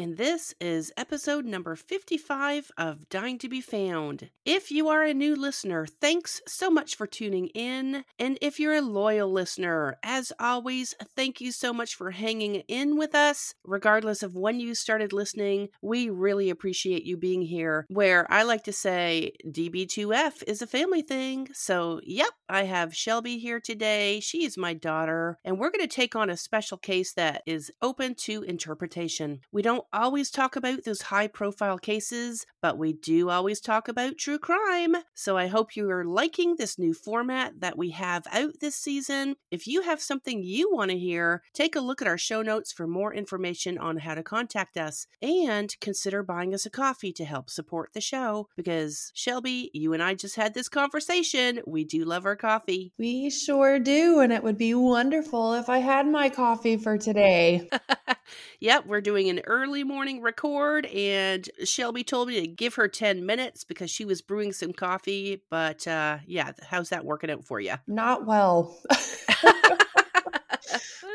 and this is episode number 55 of Dying to Be Found. If you are a new listener, thanks so much for tuning in. And if you're a loyal listener, as always, thank you so much for hanging in with us. Regardless of when you started listening, we really appreciate you being here. Where I like to say DB2F is a family thing. So, yep, I have Shelby here today. She is my daughter, and we're going to take on a special case that is open to interpretation. We don't always talk about those high profile cases, but we do always talk about true crime. So I hope you are liking this new format that we have out this season. If you have something you want to hear, take a look at our show notes for more information on how to contact us and consider buying us a coffee to help support the show because Shelby, you and I just had this conversation. We do love our coffee. We sure do. And it would be wonderful if I had my coffee for today. yep, we're doing an early morning record, and Shelby told me to give her 10 minutes because she was brewing some coffee. But uh, yeah, how's that working out for you? Not well.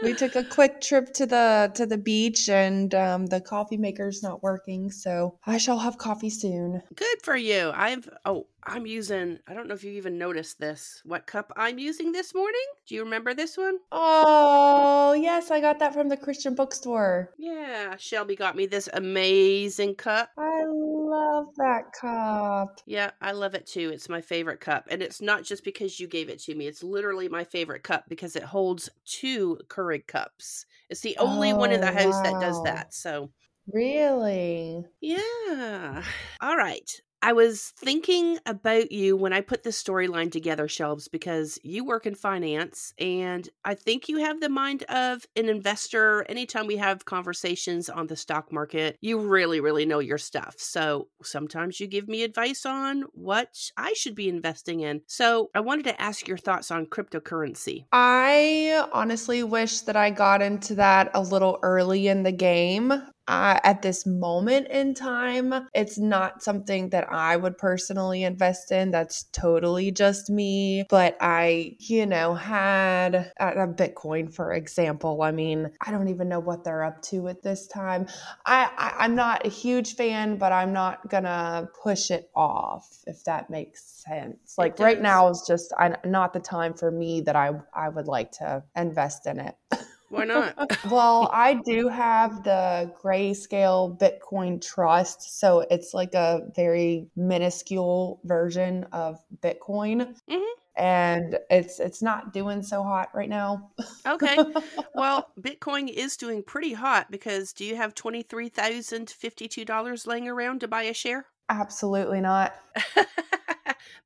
we took a quick trip to the to the beach and um, the coffee maker's not working so i shall have coffee soon good for you i've oh I'm using, I don't know if you even noticed this, what cup I'm using this morning. Do you remember this one? Oh, yes, I got that from the Christian bookstore. Yeah, Shelby got me this amazing cup. I love that cup. Yeah, I love it too. It's my favorite cup. And it's not just because you gave it to me, it's literally my favorite cup because it holds two Keurig cups. It's the only oh, one in the oh, house wow. that does that. So, Really? Yeah. All right. I was thinking about you when I put this storyline together, Shelves, because you work in finance and I think you have the mind of an investor. Anytime we have conversations on the stock market, you really, really know your stuff. So sometimes you give me advice on what I should be investing in. So I wanted to ask your thoughts on cryptocurrency. I honestly wish that I got into that a little early in the game uh, at this moment in time, it's not something that I would personally invest in. That's totally just me. But I, you know, had a Bitcoin, for example. I mean, I don't even know what they're up to at this time. I, I I'm not a huge fan, but I'm not gonna push it off if that makes sense. Like right now is just I, not the time for me that I I would like to invest in it. Why not? well, I do have the grayscale Bitcoin Trust. So it's like a very minuscule version of Bitcoin. Mm-hmm and it's it's not doing so hot right now. okay. Well, Bitcoin is doing pretty hot because do you have $23,052 laying around to buy a share? Absolutely not.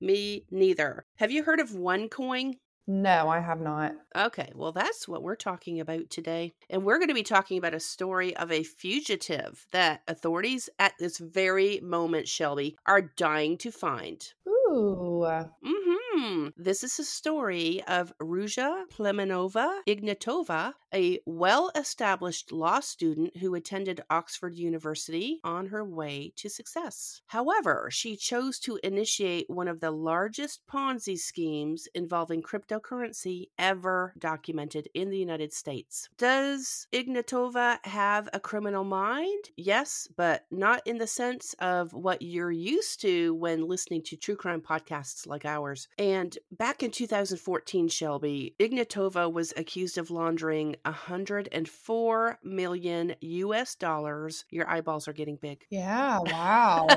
Me neither. Have you heard of OneCoin? No, I have not. Okay, well, that's what we're talking about today. And we're going to be talking about a story of a fugitive that authorities at this very moment, Shelby, are dying to find. Ooh. Mm-hmm. Hmm, this is a story of Ruja Plemenova Ignatova, a well established law student who attended Oxford University on her way to success. However, she chose to initiate one of the largest Ponzi schemes involving cryptocurrency ever documented in the United States. Does Ignatova have a criminal mind? Yes, but not in the sense of what you're used to when listening to true crime podcasts like ours. And back in 2014, Shelby, Ignatova was accused of laundering 104 million US dollars. Your eyeballs are getting big. Yeah, wow.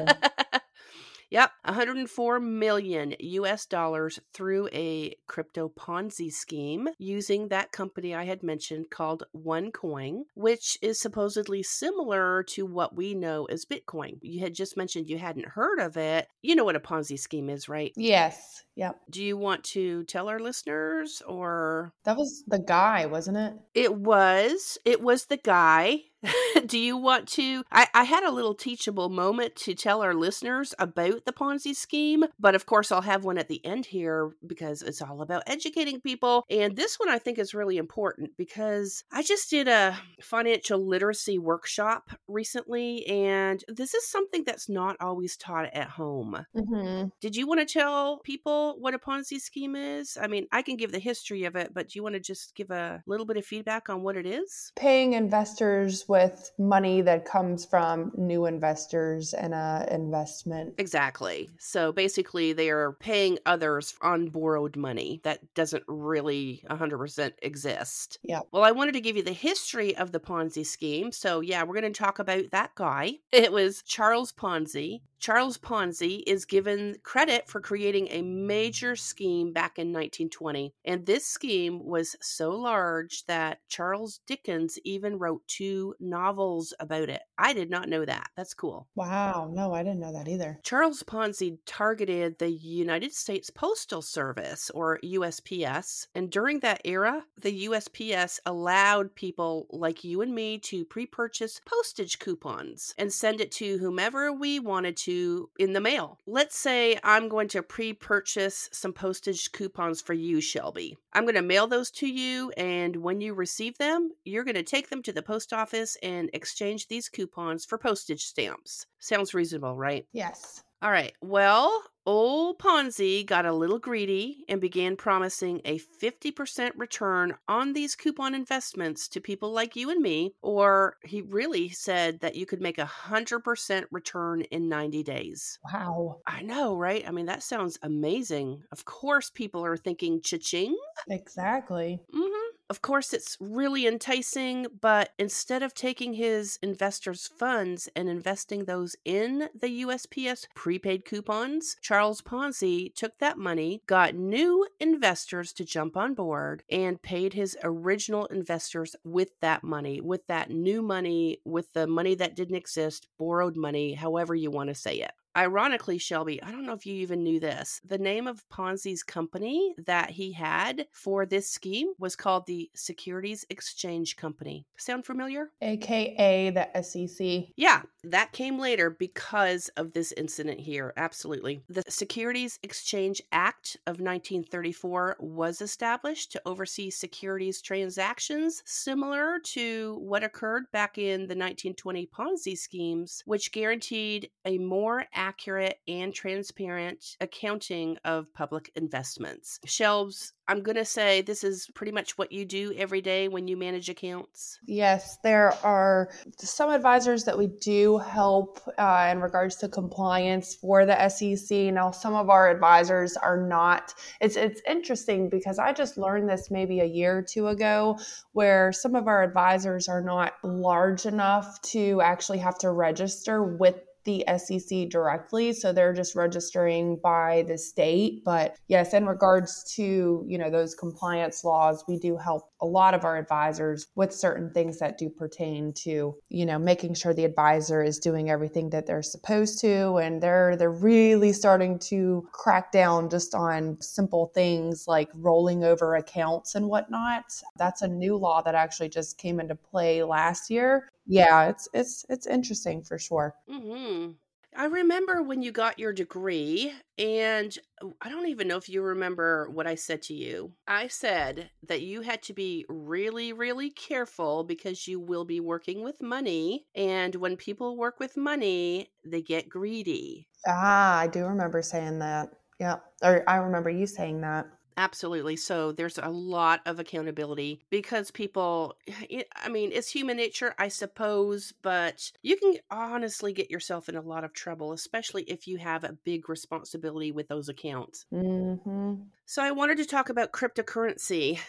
Yep, 104 million US dollars through a crypto Ponzi scheme using that company I had mentioned called OneCoin, which is supposedly similar to what we know as Bitcoin. You had just mentioned you hadn't heard of it. You know what a Ponzi scheme is, right? Yes. Yep. Do you want to tell our listeners or That was the guy, wasn't it? It was. It was the guy Do you want to? I, I had a little teachable moment to tell our listeners about the Ponzi scheme, but of course, I'll have one at the end here because it's all about educating people. And this one I think is really important because I just did a financial literacy workshop recently, and this is something that's not always taught at home. Mm-hmm. Did you want to tell people what a Ponzi scheme is? I mean, I can give the history of it, but do you want to just give a little bit of feedback on what it is? Paying investors with money that comes from new investors and a investment. Exactly. So basically, they are paying others on borrowed money that doesn't really 100% exist. Yeah. Well, I wanted to give you the history of the Ponzi scheme. So, yeah, we're going to talk about that guy. It was Charles Ponzi. Charles Ponzi is given credit for creating a major scheme back in 1920. And this scheme was so large that Charles Dickens even wrote two novels about it. I did not know that. That's cool. Wow. No, I didn't know that either. Charles Ponzi targeted the United States Postal Service, or USPS. And during that era, the USPS allowed people like you and me to pre purchase postage coupons and send it to whomever we wanted to in the mail. Let's say I'm going to pre purchase some postage coupons for you, Shelby. I'm going to mail those to you, and when you receive them, you're going to take them to the post office and exchange these coupons for postage stamps. Sounds reasonable, right? Yes. All right. Well, old Ponzi got a little greedy and began promising a 50% return on these coupon investments to people like you and me, or he really said that you could make a 100% return in 90 days. Wow. I know, right? I mean, that sounds amazing. Of course, people are thinking cha-ching. Exactly. Mm-hmm. Of course, it's really enticing, but instead of taking his investors' funds and investing those in the USPS prepaid coupons, Charles Ponzi took that money, got new investors to jump on board, and paid his original investors with that money, with that new money, with the money that didn't exist, borrowed money, however you want to say it. Ironically, Shelby, I don't know if you even knew this. The name of Ponzi's company that he had for this scheme was called the Securities Exchange Company. Sound familiar? AKA the SEC. Yeah, that came later because of this incident here. Absolutely. The Securities Exchange Act of 1934 was established to oversee securities transactions similar to what occurred back in the 1920 Ponzi schemes, which guaranteed a more accurate and transparent accounting of public investments. Shelves, I'm going to say this is pretty much what you do every day when you manage accounts. Yes, there are some advisors that we do help uh, in regards to compliance for the SEC. Now, some of our advisors are not. It's it's interesting because I just learned this maybe a year or two ago, where some of our advisors are not large enough to actually have to register with the SEC directly so they're just registering by the state. But yes in regards to you know those compliance laws we do help a lot of our advisors with certain things that do pertain to you know making sure the advisor is doing everything that they're supposed to and they're they're really starting to crack down just on simple things like rolling over accounts and whatnot. That's a new law that actually just came into play last year yeah it's it's it's interesting for sure hmm I remember when you got your degree, and oh, I don't even know if you remember what I said to you. I said that you had to be really, really careful because you will be working with money. And when people work with money, they get greedy. ah i do remember saying that yeah or i remember you saying that Absolutely. So there's a lot of accountability because people, I mean, it's human nature, I suppose, but you can honestly get yourself in a lot of trouble, especially if you have a big responsibility with those accounts. hmm So I wanted to talk about cryptocurrency.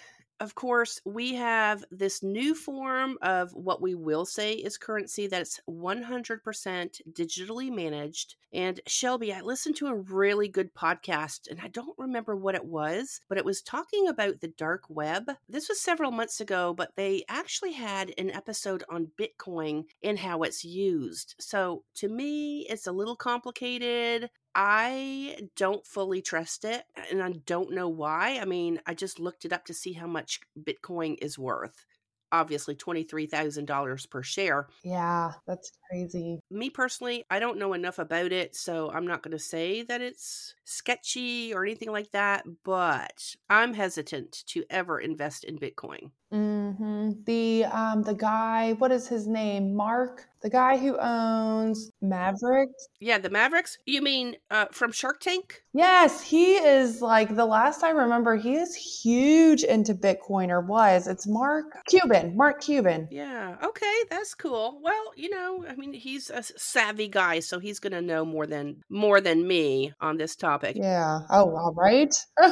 Of course, we have this new form of what we will say is currency that's 100% digitally managed. And Shelby, I listened to a really good podcast, and I don't remember what it was, but it was talking about the dark web. This was several months ago, but they actually had an episode on Bitcoin and how it's used. So to me, it's a little complicated. I don't fully trust it, and I don't know why. I mean, I just looked it up to see how much Bitcoin is worth. obviously $23,000 per share. Yeah, that's crazy. Me personally, I don't know enough about it, so I'm not going to say that it's sketchy or anything like that, but I'm hesitant to ever invest in Bitcoin. Hmm The um the guy, what is his name? Mark, the guy who owns Mavericks. Yeah, the Mavericks? You mean uh, from Shark Tank? Yes, he is like the last I remember, he is huge into Bitcoin or was. It's Mark Cuban, Mark Cuban. Yeah, okay, that's cool. Well, you know, I mean, he's a savvy guy, so he's going to know more than more than me on this topic. Yeah. Oh, all right.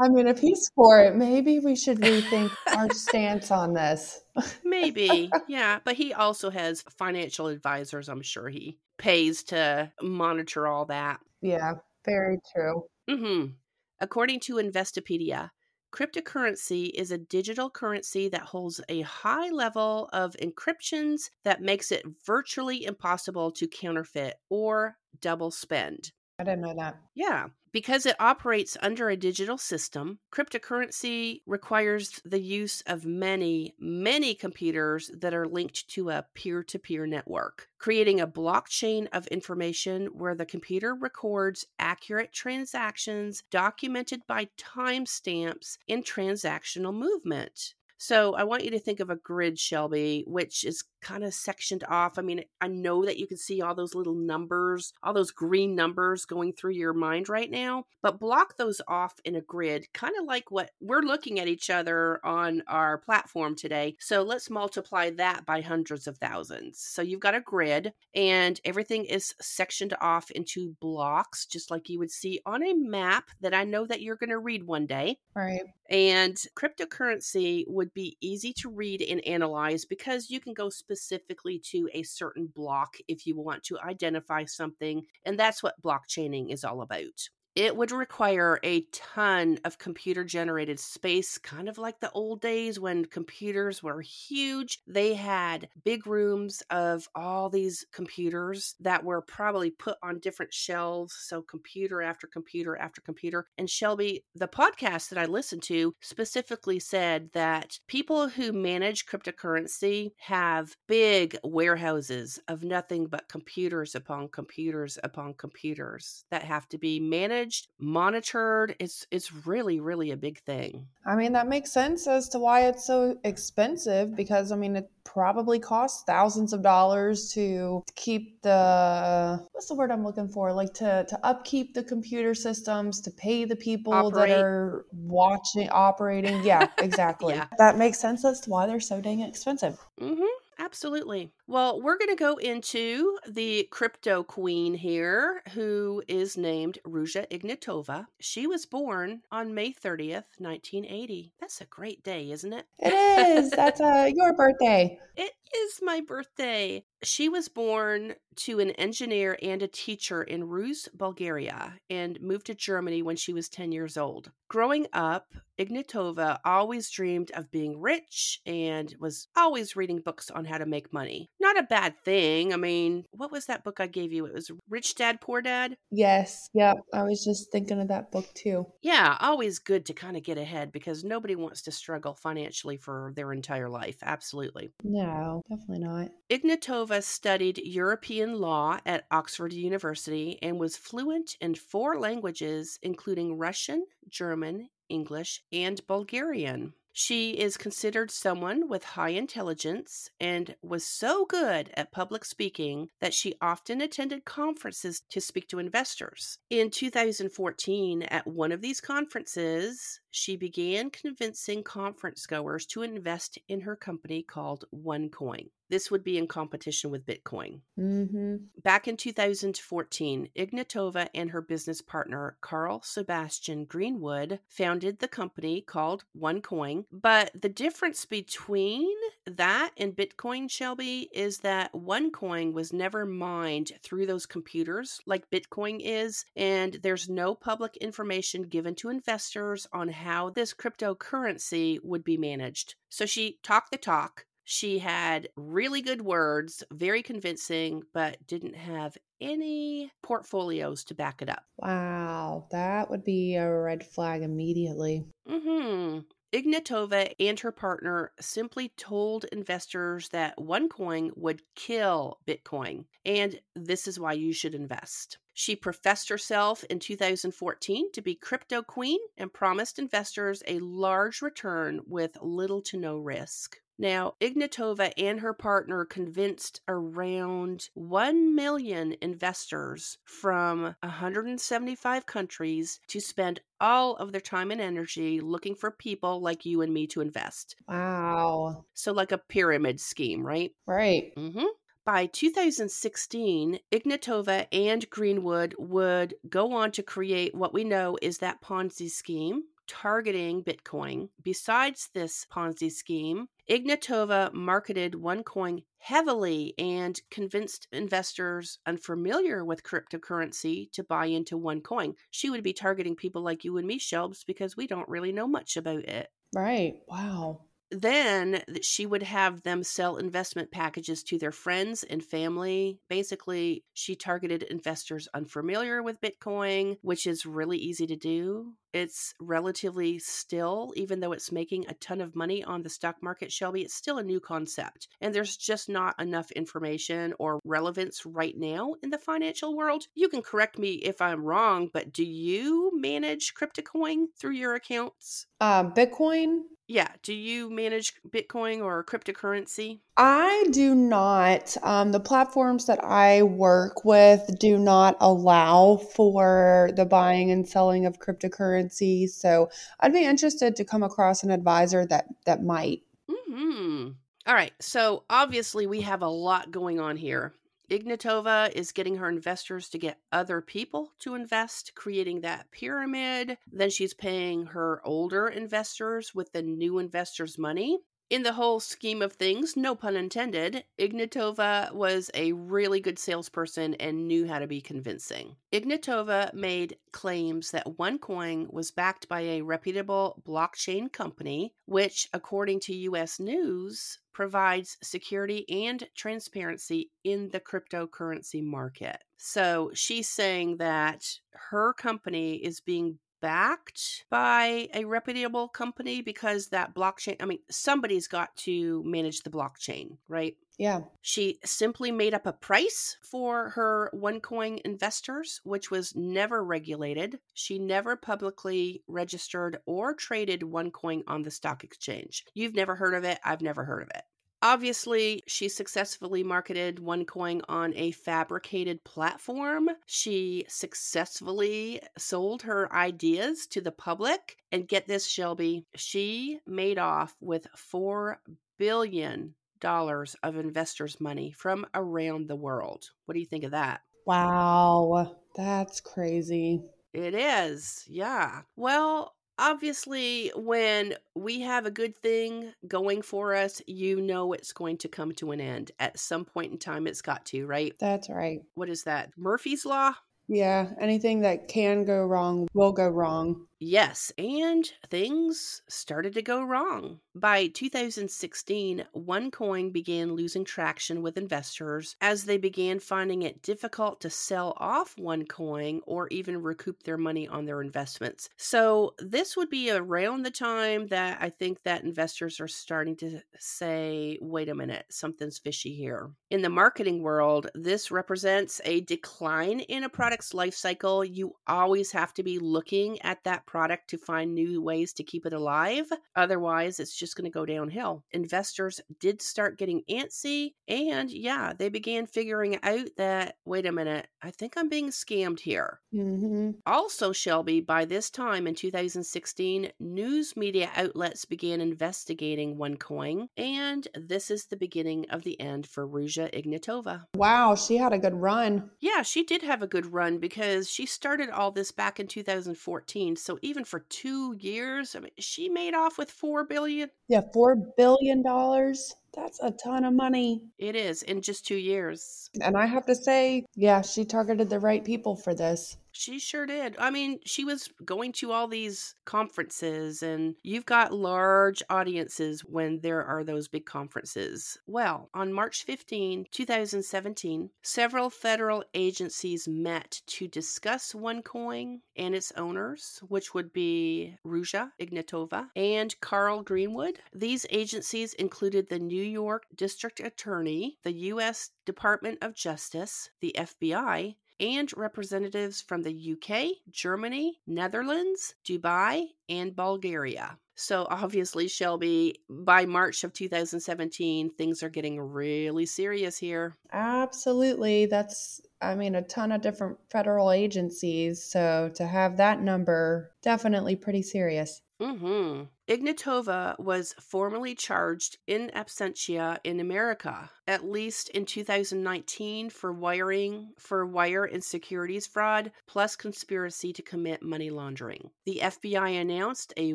I mean, if he's for it, maybe we should rethink our stance on this. Maybe, yeah, but he also has financial advisors, I'm sure he pays to monitor all that. Yeah, very true. Mhm. According to Investopedia, cryptocurrency is a digital currency that holds a high level of encryptions that makes it virtually impossible to counterfeit or double spend. I didn't know that. Yeah, because it operates under a digital system, cryptocurrency requires the use of many, many computers that are linked to a peer to peer network, creating a blockchain of information where the computer records accurate transactions documented by timestamps in transactional movement. So I want you to think of a grid, Shelby, which is kind of sectioned off. I mean, I know that you can see all those little numbers, all those green numbers going through your mind right now, but block those off in a grid, kind of like what we're looking at each other on our platform today. So let's multiply that by hundreds of thousands. So you've got a grid and everything is sectioned off into blocks, just like you would see on a map that I know that you're going to read one day. Right. And cryptocurrency would be easy to read and analyze because you can go specifically to a certain block if you want to identify something. And that's what blockchaining is all about. It would require a ton of computer generated space, kind of like the old days when computers were huge. They had big rooms of all these computers that were probably put on different shelves. So, computer after computer after computer. And Shelby, the podcast that I listened to specifically said that people who manage cryptocurrency have big warehouses of nothing but computers upon computers upon computers that have to be managed monitored it's it's really really a big thing I mean, that makes sense as to why it's so expensive because I mean, it probably costs thousands of dollars to keep the what's the word I'm looking for? Like to to upkeep the computer systems, to pay the people Operate. that are watching operating. Yeah, exactly. Yeah. That makes sense as to why they're so dang expensive. Mm-hmm. Absolutely. Well, we're going to go into the crypto queen here, who is named Ruja Ignatova. She was born on May 30th, 1980. That's a great day, isn't it? It is. That's uh, your birthday. It is my birthday. She was born to an engineer and a teacher in Rus, Bulgaria, and moved to Germany when she was 10 years old. Growing up, Ignatova always dreamed of being rich and was always reading books on how to make money. Not a bad thing. I mean, what was that book I gave you? It was Rich Dad, Poor Dad? Yes. Yep. I was just thinking of that book too. Yeah, always good to kind of get ahead because nobody wants to struggle financially for their entire life. Absolutely. No, definitely not. Ignatova studied European law at Oxford University and was fluent in four languages, including Russian, German, English, and Bulgarian. She is considered someone with high intelligence and was so good at public speaking that she often attended conferences to speak to investors. In 2014, at one of these conferences, she began convincing conference goers to invest in her company called OneCoin. This would be in competition with Bitcoin. Mm-hmm. Back in 2014, Ignatova and her business partner, Carl Sebastian Greenwood, founded the company called OneCoin. But the difference between that and Bitcoin, Shelby, is that OneCoin was never mined through those computers like Bitcoin is, and there's no public information given to investors on how this cryptocurrency would be managed. So she talked the talk. She had really good words, very convincing, but didn't have any portfolios to back it up. Wow, that would be a red flag immediately. hmm Ignatova and her partner simply told investors that OneCoin would kill Bitcoin, and this is why you should invest. She professed herself in 2014 to be crypto queen and promised investors a large return with little to no risk. Now, Ignatova and her partner convinced around 1 million investors from 175 countries to spend all of their time and energy looking for people like you and me to invest. Wow. So, like a pyramid scheme, right? Right. Mm-hmm. By 2016, Ignatova and Greenwood would go on to create what we know is that Ponzi scheme targeting Bitcoin. Besides this Ponzi scheme, Ignatova marketed OneCoin heavily and convinced investors unfamiliar with cryptocurrency to buy into OneCoin. She would be targeting people like you and me, Shelbs, because we don't really know much about it. Right. Wow then she would have them sell investment packages to their friends and family. Basically, she targeted investors unfamiliar with Bitcoin, which is really easy to do. It's relatively still, even though it's making a ton of money on the stock market, Shelby, it's still a new concept. And there's just not enough information or relevance right now in the financial world. You can correct me if I'm wrong, but do you manage CryptoCoin through your accounts? Uh, Bitcoin? Yeah. Do you manage Bitcoin or cryptocurrency? I do not. Um, the platforms that I work with do not allow for the buying and selling of cryptocurrency. So I'd be interested to come across an advisor that that might. Hmm. All right. So obviously we have a lot going on here. Ignatova is getting her investors to get other people to invest, creating that pyramid. Then she's paying her older investors with the new investors' money. In the whole scheme of things, no pun intended, Ignatova was a really good salesperson and knew how to be convincing. Ignatova made claims that OneCoin was backed by a reputable blockchain company, which, according to US News, provides security and transparency in the cryptocurrency market. So she's saying that her company is being backed by a reputable company because that blockchain, I mean, somebody's got to manage the blockchain, right? Yeah. She simply made up a price for her OneCoin investors, which was never regulated. She never publicly registered or traded OneCoin on the stock exchange. You've never heard of it. I've never heard of it. Obviously, she successfully marketed OneCoin on a fabricated platform. She successfully sold her ideas to the public. And get this, Shelby, she made off with $4 billion of investors' money from around the world. What do you think of that? Wow, that's crazy. It is, yeah. Well, obviously, when we have a good thing going for us, you know it's going to come to an end. At some point in time, it's got to, right? That's right. What is that? Murphy's Law? Yeah, anything that can go wrong will go wrong. Yes, and things started to go wrong. By 2016, OneCoin began losing traction with investors as they began finding it difficult to sell off OneCoin or even recoup their money on their investments. So, this would be around the time that I think that investors are starting to say, wait a minute, something's fishy here. In the marketing world, this represents a decline in a product's life cycle. You always have to be looking at that product to find new ways to keep it alive. Otherwise, it's just going to go downhill. Investors did start getting antsy, and yeah, they began figuring out that wait a minute, I think I'm being scammed here. Mm-hmm. Also, Shelby, by this time in 2016, news media outlets began investigating OneCoin, and this is the beginning of the end for Ruja Ignatova. Wow, she had a good run. Yeah, she did have a good run because she started all this back in 2014. So even for two years, I mean, she made off with four billion. Yeah, four billion dollars. That's a ton of money. It is in just two years. And I have to say, yeah, she targeted the right people for this. She sure did. I mean, she was going to all these conferences, and you've got large audiences when there are those big conferences. Well, on March 15, 2017, several federal agencies met to discuss OneCoin and its owners, which would be Ruja Ignatova and Carl Greenwood. These agencies included the New York District Attorney, the U.S. Department of Justice, the FBI, and representatives from the UK, Germany, Netherlands, Dubai, and Bulgaria. So, obviously, Shelby, by March of 2017, things are getting really serious here. Absolutely. That's, I mean, a ton of different federal agencies. So, to have that number, definitely pretty serious. Mm-hmm. Ignatova was formally charged in absentia in America, at least in 2019, for wiring for wire and securities fraud, plus conspiracy to commit money laundering. The FBI announced a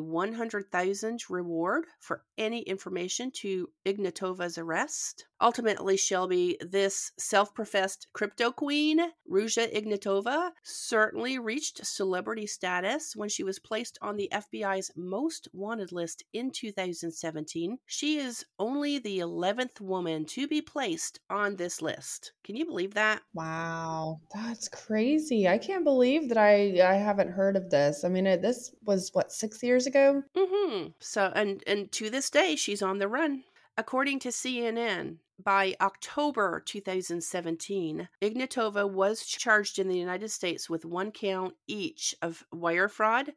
100,000 reward for any information to Ignatova's arrest. Ultimately, Shelby, this self-professed crypto queen, Ruja Ignatova, certainly reached celebrity status when she was placed on the FBI's most wanted list in 2017. She is only the 11th woman to be placed on this list. Can you believe that? Wow, that's crazy. I can't believe that I I haven't heard of this. I mean, it, this was what 6 years ago? Mhm. So and and to this day she's on the run. According to CNN, by October 2017, Ignatova was charged in the United States with one count each of wire fraud,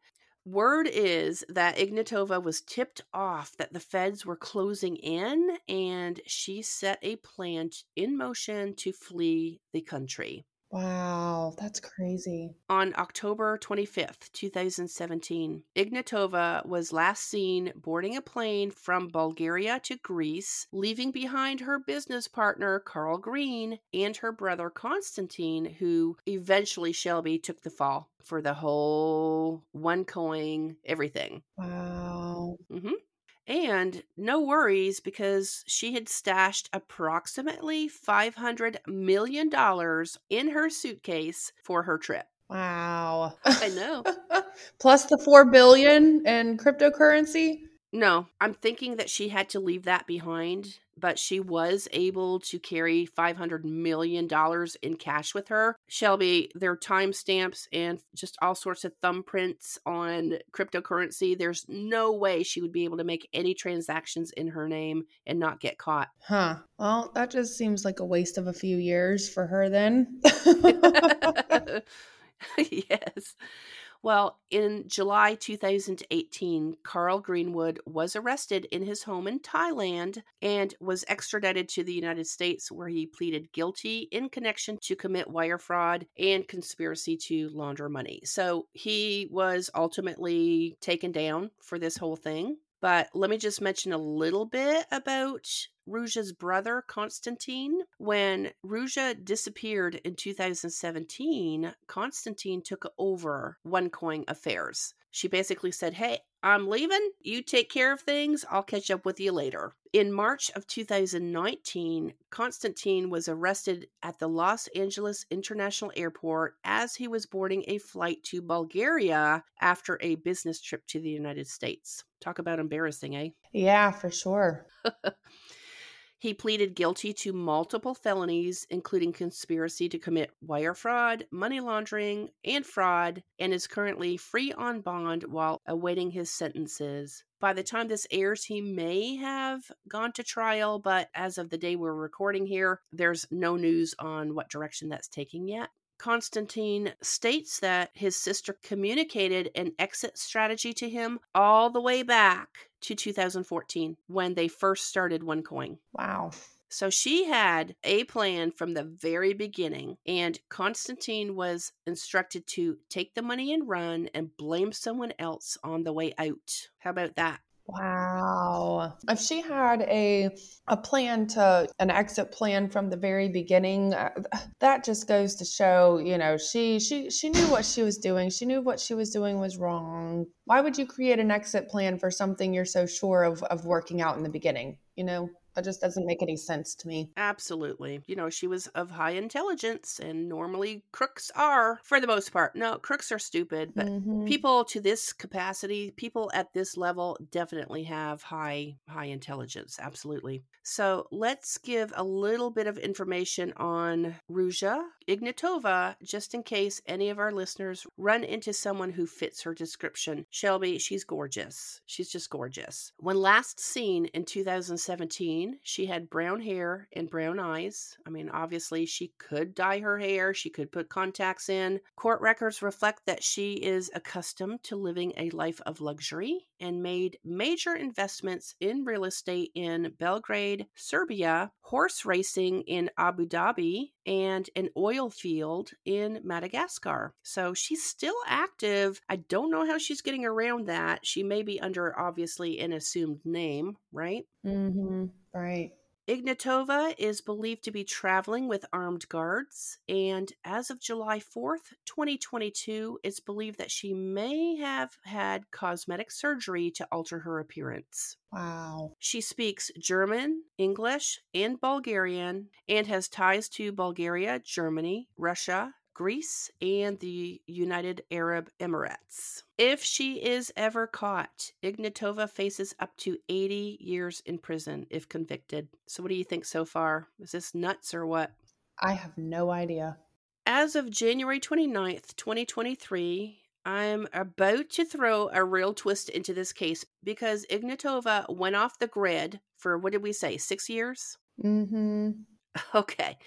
Word is that Ignatova was tipped off that the feds were closing in and she set a plan in motion to flee the country. Wow, that's crazy. On October 25th, 2017, Ignatova was last seen boarding a plane from Bulgaria to Greece, leaving behind her business partner, Carl Green, and her brother, Constantine, who eventually Shelby took the fall for the whole OneCoin, everything. Wow. Mm-hmm. And no worries because she had stashed approximately $500 million in her suitcase for her trip. Wow. I know. Plus the 4 billion in cryptocurrency? No, I'm thinking that she had to leave that behind, but she was able to carry $500 million in cash with her. Shelby, there are timestamps and just all sorts of thumbprints on cryptocurrency. There's no way she would be able to make any transactions in her name and not get caught. Huh. Well, that just seems like a waste of a few years for her then. yes. Well, in July 2018, Carl Greenwood was arrested in his home in Thailand and was extradited to the United States, where he pleaded guilty in connection to commit wire fraud and conspiracy to launder money. So he was ultimately taken down for this whole thing. But let me just mention a little bit about Ruja's brother, Constantine. When Ruja disappeared in 2017, Constantine took over OneCoin affairs. She basically said, Hey, I'm leaving. You take care of things. I'll catch up with you later. In March of 2019, Constantine was arrested at the Los Angeles International Airport as he was boarding a flight to Bulgaria after a business trip to the United States. Talk about embarrassing, eh? Yeah, for sure. He pleaded guilty to multiple felonies, including conspiracy to commit wire fraud, money laundering, and fraud, and is currently free on bond while awaiting his sentences. By the time this airs, he may have gone to trial, but as of the day we're recording here, there's no news on what direction that's taking yet. Constantine states that his sister communicated an exit strategy to him all the way back to 2014 when they first started OneCoin. Wow. So she had a plan from the very beginning, and Constantine was instructed to take the money and run and blame someone else on the way out. How about that? Wow. If she had a a plan to an exit plan from the very beginning, uh, that just goes to show, you know, she she she knew what she was doing. She knew what she was doing was wrong. Why would you create an exit plan for something you're so sure of of working out in the beginning? You know, That just doesn't make any sense to me. Absolutely. You know, she was of high intelligence, and normally crooks are, for the most part. No, crooks are stupid, but Mhm. people to this capacity, people at this level definitely have high high intelligence. Absolutely. So let's give a little bit of information on Ruja Ignatova, just in case any of our listeners run into someone who fits her description. Shelby, she's gorgeous. She's just gorgeous. When last seen in 2017, she had brown hair and brown eyes. I mean, obviously, she could dye her hair, she could put contacts in. Court records reflect that she is accustomed to living a life of luxury and made major investments in real estate in Belgrade, Serbia, horse racing in Abu Dhabi, and an oil field in Madagascar. So she's still active. I don't know how she's getting around that. She may be under obviously an assumed name, right? Mhm. Right. Ignatova is believed to be traveling with armed guards, and as of July 4th, 2022, it's believed that she may have had cosmetic surgery to alter her appearance. Wow. She speaks German, English, and Bulgarian, and has ties to Bulgaria, Germany, Russia, Greece, and the United Arab Emirates. If she is ever caught, Ignatova faces up to 80 years in prison if convicted. So, what do you think so far? Is this nuts or what? I have no idea. As of January 29th, 2023, I'm about to throw a real twist into this case because Ignatova went off the grid for what did we say, six years? Mm Mhm. Okay.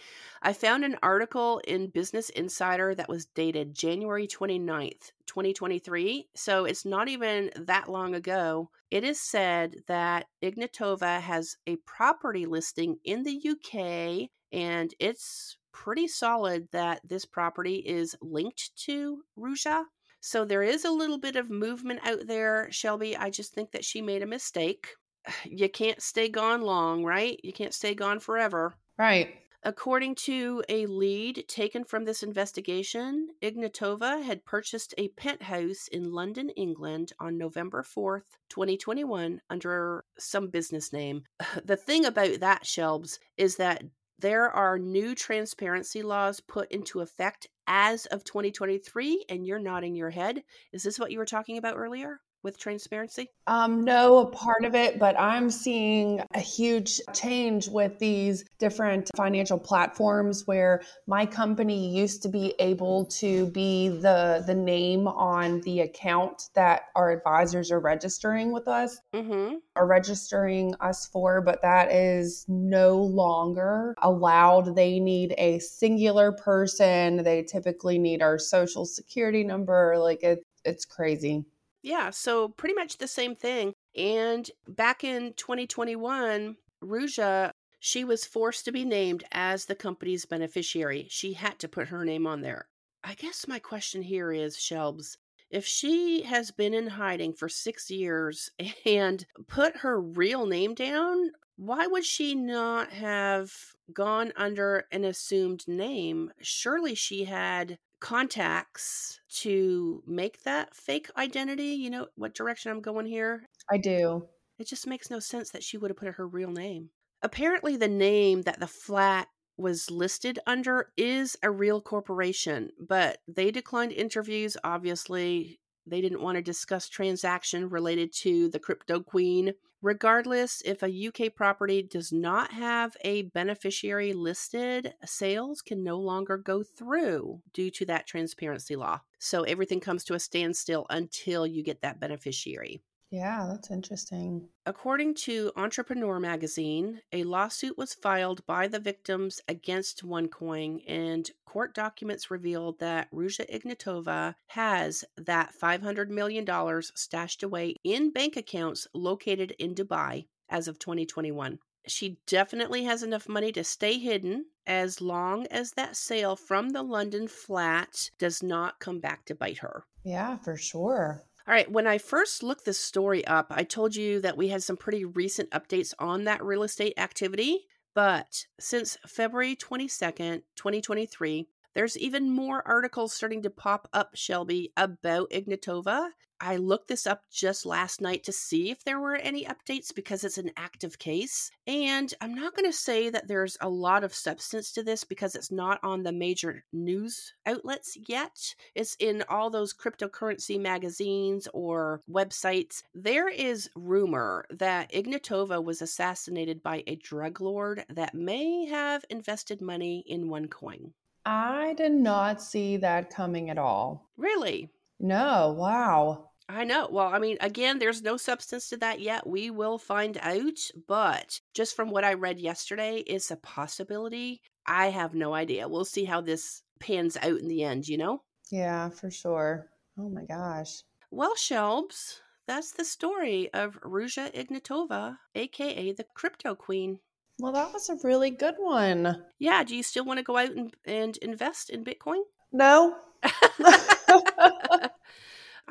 I found an article in Business Insider that was dated January 29th, 2023. So it's not even that long ago. It is said that Ignatova has a property listing in the UK, and it's pretty solid that this property is linked to Ruja. So there is a little bit of movement out there, Shelby. I just think that she made a mistake. You can't stay gone long, right? You can't stay gone forever. Right. According to a lead taken from this investigation, Ignatova had purchased a penthouse in London, England on November 4th, 2021, under some business name. The thing about that, Shelbs, is that there are new transparency laws put into effect as of 2023, and you're nodding your head. Is this what you were talking about earlier with transparency? Um, no, a part of it, but I'm seeing a huge change with these different financial platforms where my company used to be able to be the the name on the account that our advisors are registering with us Mm-hmm. are registering us for, but that is no longer allowed. They need a singular person. They typically need our social security number. Like it, it's crazy. Yeah, so pretty much the same thing. And back in 2021, Ruja, she was forced to be named as the company's beneficiary. She had to put her name on there. I guess my question here is, Shelbs, if she has been in hiding for six years and put her real name down, why would she not have gone under an assumed name? Surely she had contacts to make that fake identity. You know what direction I'm going here? I do. It just makes no sense that she would have put her real name. Apparently, the name that the flat was listed under is a real corporation, but they declined interviews. Obviously, they didn't want to discuss transaction related to the crypto queen. Regardless, if a UK property does not have a beneficiary listed, sales can no longer go through due to that transparency law. So everything comes to a standstill until you get that beneficiary. Yeah, that's interesting. According to Entrepreneur magazine, a lawsuit was filed by the victims against OneCoin, and court documents revealed that Ruja Ignatova has that $500 million stashed away in bank accounts located in Dubai as of 2021. She definitely has enough money to stay hidden as long as that sale from the London flat does not come back to bite her. Yeah, for sure. All right, when I first looked this story up, I told you that we had some pretty recent updates on that real estate activity. But since February 22nd, 2023, There's even more articles starting to pop up, Shelby, about Ignatova. I looked this up just last night to see if there were any updates because it's an active case. And I'm not going to say that there's a lot of substance to this because it's not on the major news outlets yet. It's in all those cryptocurrency magazines or websites. There is rumor that Ignatova was assassinated by a drug lord that may have invested money in OneCoin. I did not see that coming at all. Really? No, wow. I know. Well, I mean, again, there's no substance to that yet. We will find out, but just from what I read yesterday, it's a possibility. I have no idea. We'll see how this pans out in the end, you know? Yeah, for sure. Oh my gosh. Well, Shelbs, that's the story of Ruja Ignatova, aka the Crypto Queen. Well, that was a really good one. Yeah, do you still want to go out and, and invest in Bitcoin? No. I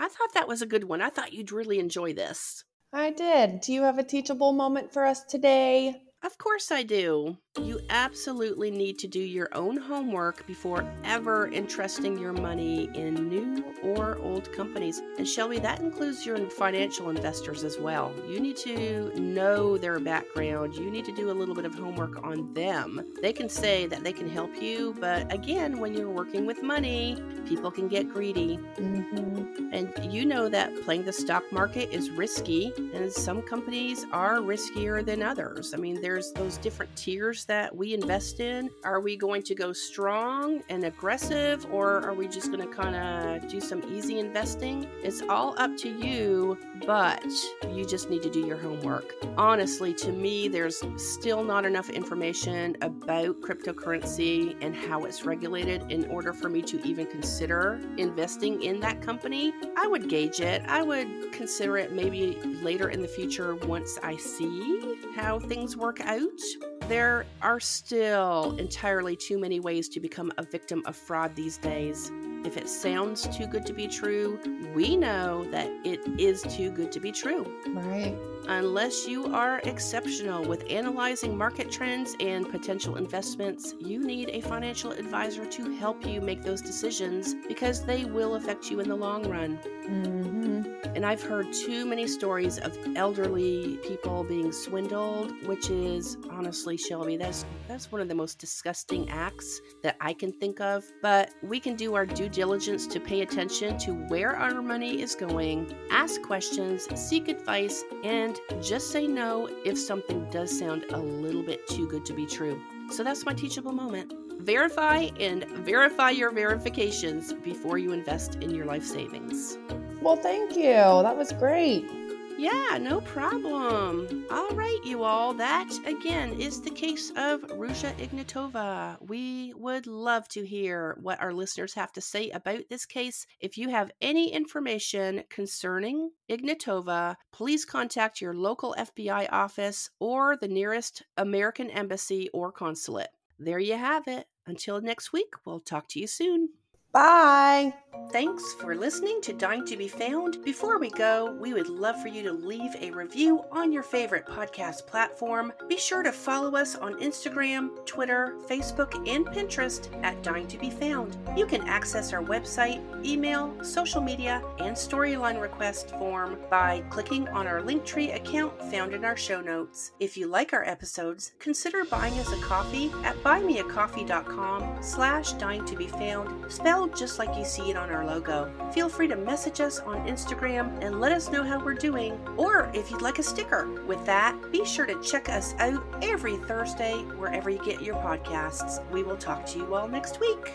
thought that was a good one. I thought you'd really enjoy this. I did. Do you have a teachable moment for us today? Of course I do. You absolutely need to do your own homework before ever entrusting your money in new or old companies. And Shelby, that includes your financial investors as well. You need to know their background. You need to do a little bit of homework on them. They can say that they can help you, but again, when you're working with money, people can get greedy. Mm-hmm. And you know that playing the stock market is risky, and some companies are riskier than others. I mean, there's those different tiers that we invest in. Are we going to go strong and aggressive, or are we just going to kind of do some easy investing? It's all up to you, but you just need to do your homework. Honestly, to me, there's still not enough information about cryptocurrency and how it's regulated in order for me to even consider investing in that company. I would gauge it. I would consider it maybe later in the future once I see how things work out. There are still entirely too many ways to become a victim of fraud these days. If it sounds too good to be true, we know that it is too good to be true. Right. Unless you are exceptional with analyzing market trends and potential investments, you need a financial advisor to help you make those decisions because they will affect you in the long run. Mm-hmm. And I've heard too many stories of elderly people being swindled, which is honestly, Shelby, that's that's one of the most disgusting acts that I can think of. But we can do our due diligence to pay attention to where our money is going, ask questions, seek advice, and just say no if something does sound a little bit too good to be true. So that's my teachable moment. Verify and verify your verifications before you invest in your life savings. Well, thank you. That was great. Yeah, no problem. All right, you all. That again is the case of Ruja Ignatova. We would love to hear what our listeners have to say about this case. If you have any information concerning Ignatova, please contact your local FBI office or the nearest American embassy or consulate. There you have it. Until next week, we'll talk to you soon. Bye. Thanks for listening to Dying to Be Found. Before we go, we would love for you to leave a review on your favorite podcast platform. Be sure to follow us on Instagram, Twitter, Facebook, and Pinterest at Dying to Be Found. You can access our website, email, social media, and storyline request form by clicking on our Linktree account found in our show notes. If you like our episodes, consider buying us a coffee at buymeacoffee.com slash dying to be found, spelled just like you see it on our logo. Feel free to message us on Instagram and let us know how we're doing, or if you'd like a sticker. With that, be sure to check us out every Thursday wherever you get your podcasts. We will talk to you all next week.